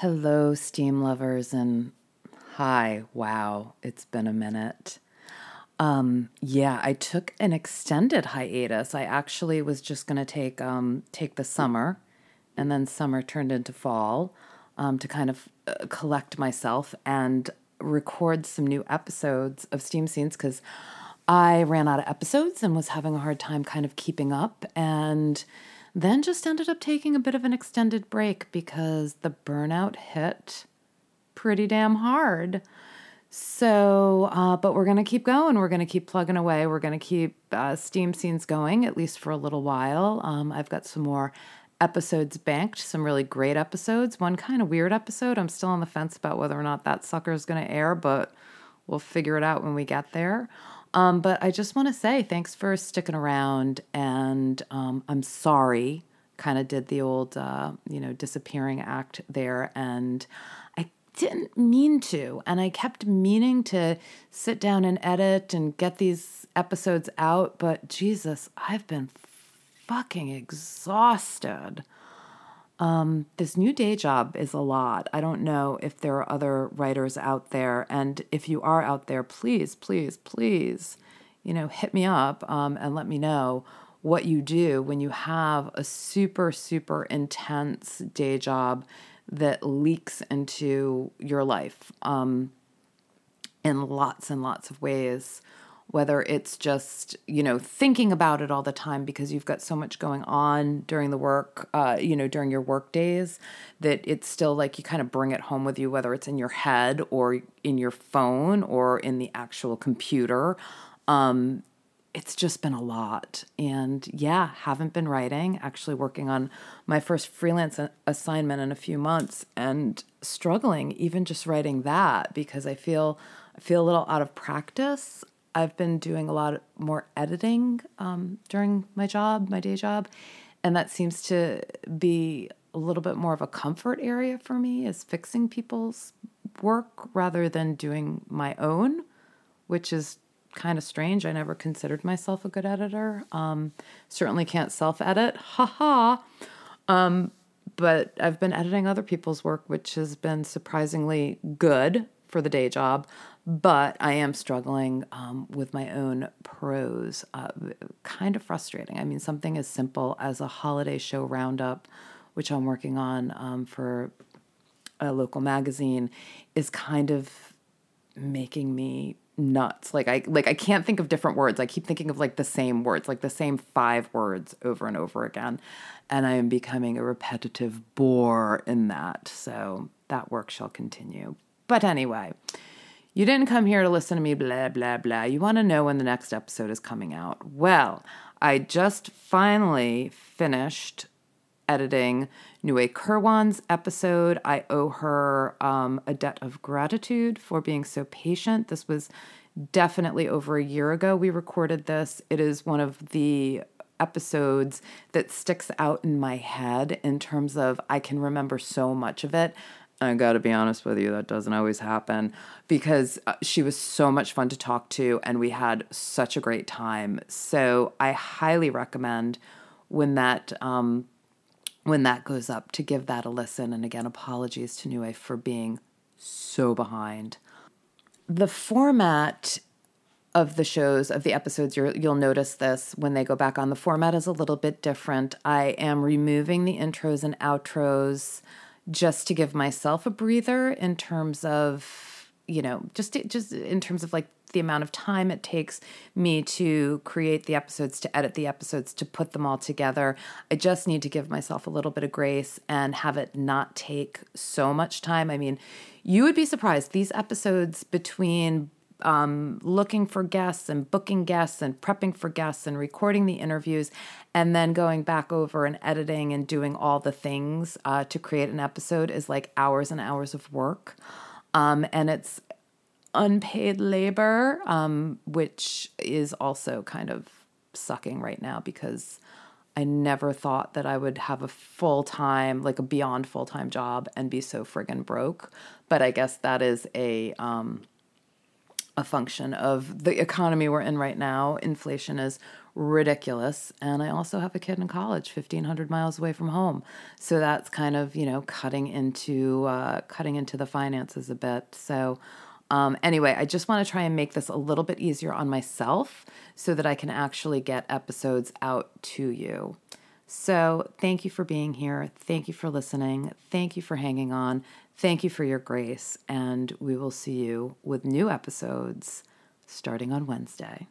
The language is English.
Hello, Steam lovers, and hi. Wow, it's been a minute. Um, yeah, I took an extended hiatus. I actually was just to take um, take the summer, and then summer turned into fall um, to kind of uh, collect myself and record some new episodes of Steam Scenes because I ran out of episodes and was having a hard time kind of keeping up and then just ended up taking a bit of an extended break because the burnout hit pretty damn hard. So, uh, but we're going to keep going. We're going to keep plugging away. We're going to keep uh, Steam scenes going, at least for a little while. Um, I've got some more episodes banked, some really great episodes. One kind of weird episode. I'm still on the fence about whether or not that sucker is going to air, but we'll figure it out when we get there. Um, but I just want to say thanks for sticking around, and um, I'm sorry. Kind of did the old, uh, you know, disappearing act there, and I didn't mean to, and I kept meaning to sit down and edit and get these episodes out, but Jesus, I've been fucking exhausted. Um, this new day job is a lot. I don't know if there are other writers out there. And if you are out there, please, please, please, you know, hit me up um, and let me know what you do when you have a super, super intense day job that leaks into your life um, in lots and lots of ways whether it's just you know thinking about it all the time because you've got so much going on during the work uh, you know during your work days that it's still like you kind of bring it home with you whether it's in your head or in your phone or in the actual computer. Um, it's just been a lot. And yeah haven't been writing actually working on my first freelance assignment in a few months and struggling even just writing that because i feel I feel a little out of practice I've been doing a lot more editing um, during my job, my day job, and that seems to be a little bit more of a comfort area for me is fixing people's work rather than doing my own, which is kind of strange. I never considered myself a good editor. Um, certainly can't self edit, haha. Um, but I've been editing other people's work, which has been surprisingly good for the day job but I am struggling um, with my own prose. Uh, kind of frustrating. I mean, something as simple as a holiday show roundup, which I'm working on um, for a local magazine, is kind of making me nuts. Like I like I can't think of different words. I keep thinking of like the same words, like the same five words over and over again, and I am becoming a repetitive bore in that. So that work shall continue. But anyway. You didn't come here to listen to me blah, blah, blah. You want to know when the next episode is coming out. Well, I just finally finished editing Nue Kirwan's episode. I owe her um, a debt of gratitude for being so patient. This was definitely over a year ago we recorded this. It is one of the episodes that sticks out in my head in terms of I can remember so much of it. I got to be honest with you, that doesn't always happen because uh, she was so much fun to talk to and we had such a great time. So I highly recommend when that um, when that goes up to give that a listen. And again, apologies to Nue for being so behind. The format of the shows of the episodes you will notice this when they go back on the format is a little bit different i am removing the intros and outros just to give myself a breather in terms of you know just just in terms of like the amount of time it takes me to create the episodes to edit the episodes to put them all together. I just need to give myself a little bit of grace and have it not take so much time. I mean you would be surprised. These episodes between um, looking for guests and booking guests and prepping for guests and recording the interviews and then going back over and editing and doing all the things uh, to create an episode is like hours and hours of work. Um, and it's unpaid labor, um, which is also kind of sucking right now because I never thought that I would have a full time, like a beyond full time job and be so friggin' broke. But I guess that is a. Um, a function of the economy we're in right now. Inflation is ridiculous. And I also have a kid in college, 1500 miles away from home. So that's kind of, you know, cutting into, uh, cutting into the finances a bit. So, um, anyway, I just want to try and make this a little bit easier on myself so that I can actually get episodes out to you. So, thank you for being here. Thank you for listening. Thank you for hanging on. Thank you for your grace. And we will see you with new episodes starting on Wednesday.